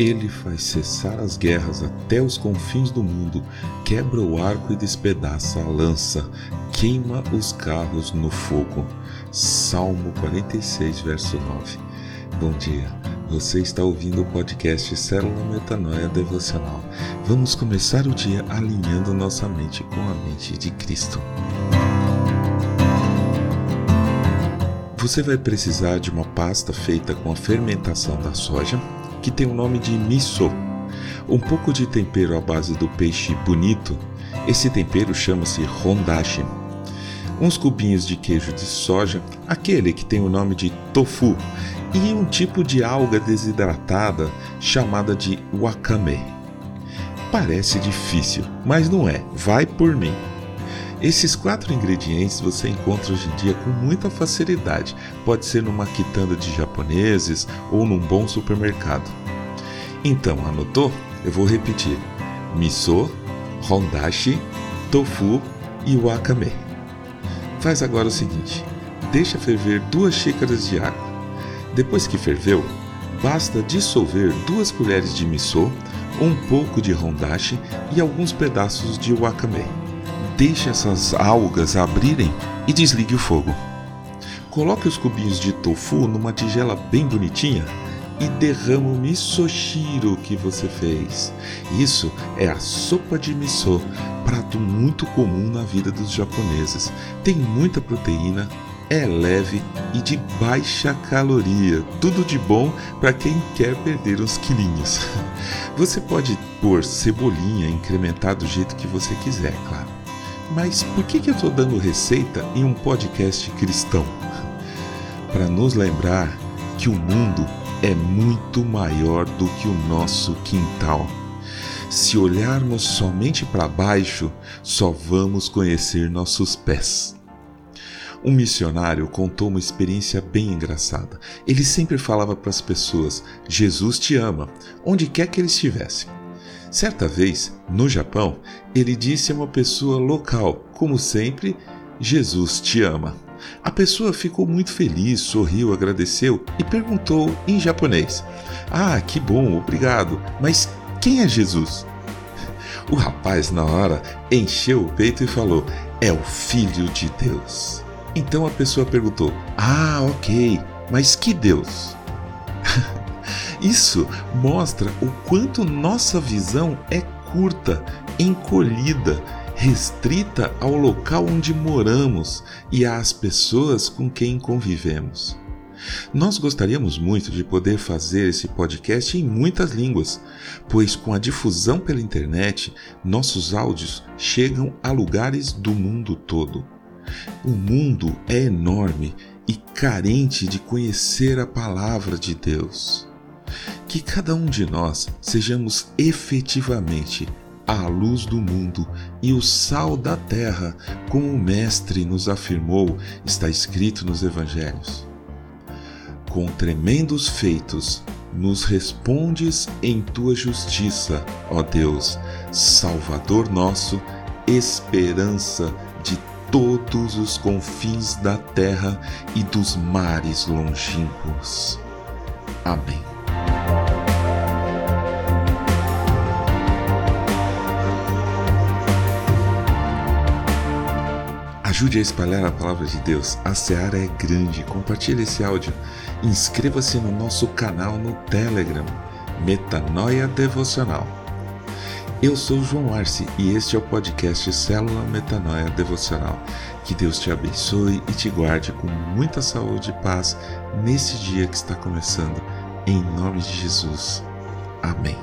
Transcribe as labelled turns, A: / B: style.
A: Ele faz cessar as guerras até os confins do mundo, quebra o arco e despedaça a lança, queima os carros no fogo. Salmo 46, verso 9. Bom dia, você está ouvindo o podcast Célula Metanoia Devocional. Vamos começar o dia alinhando nossa mente com a mente de Cristo. Você vai precisar de uma pasta feita com a fermentação da soja que tem o nome de miso. Um pouco de tempero à base do peixe bonito. Esse tempero chama-se hondashi. Uns cubinhos de queijo de soja, aquele que tem o nome de tofu, e um tipo de alga desidratada chamada de wakame. Parece difícil, mas não é. Vai por mim. Esses quatro ingredientes você encontra hoje em dia com muita facilidade. Pode ser numa quitanda de japoneses ou num bom supermercado. Então, anotou? Eu vou repetir: miso, hondashi, tofu e wakame. Faz agora o seguinte: deixa ferver duas xícaras de água. Depois que ferveu, basta dissolver duas colheres de miso, um pouco de hondashi e alguns pedaços de wakame Deixe essas algas abrirem e desligue o fogo. Coloque os cubinhos de tofu numa tigela bem bonitinha e derrama o misoshiro que você fez. Isso é a sopa de miso, prato muito comum na vida dos japoneses. Tem muita proteína, é leve e de baixa caloria. Tudo de bom para quem quer perder uns quilinhos. Você pode pôr cebolinha, incrementar do jeito que você quiser, claro. Mas por que, que eu estou dando receita em um podcast cristão? Para nos lembrar que o mundo é muito maior do que o nosso quintal. Se olharmos somente para baixo, só vamos conhecer nossos pés. Um missionário contou uma experiência bem engraçada. Ele sempre falava para as pessoas: Jesus te ama, onde quer que ele estivesse. Certa vez, no Japão, ele disse a uma pessoa local, como sempre, Jesus te ama. A pessoa ficou muito feliz, sorriu, agradeceu e perguntou em japonês: Ah, que bom, obrigado, mas quem é Jesus? O rapaz, na hora, encheu o peito e falou: É o Filho de Deus. Então a pessoa perguntou: Ah, ok, mas que Deus? Isso mostra o quanto nossa visão é curta, encolhida, restrita ao local onde moramos e às pessoas com quem convivemos. Nós gostaríamos muito de poder fazer esse podcast em muitas línguas, pois com a difusão pela internet, nossos áudios chegam a lugares do mundo todo. O mundo é enorme e carente de conhecer a palavra de Deus. Que cada um de nós sejamos efetivamente a luz do mundo e o sal da terra, como o Mestre nos afirmou, está escrito nos Evangelhos. Com tremendos feitos, nos respondes em tua justiça, ó Deus, Salvador nosso, esperança de todos os confins da terra e dos mares longínquos. Amém. Ajude a espalhar a palavra de Deus. A seara é grande. Compartilhe esse áudio. Inscreva-se no nosso canal no Telegram, Metanoia Devocional. Eu sou João Arce e este é o podcast Célula Metanoia Devocional. Que Deus te abençoe e te guarde com muita saúde e paz nesse dia que está começando. Em nome de Jesus. Amém.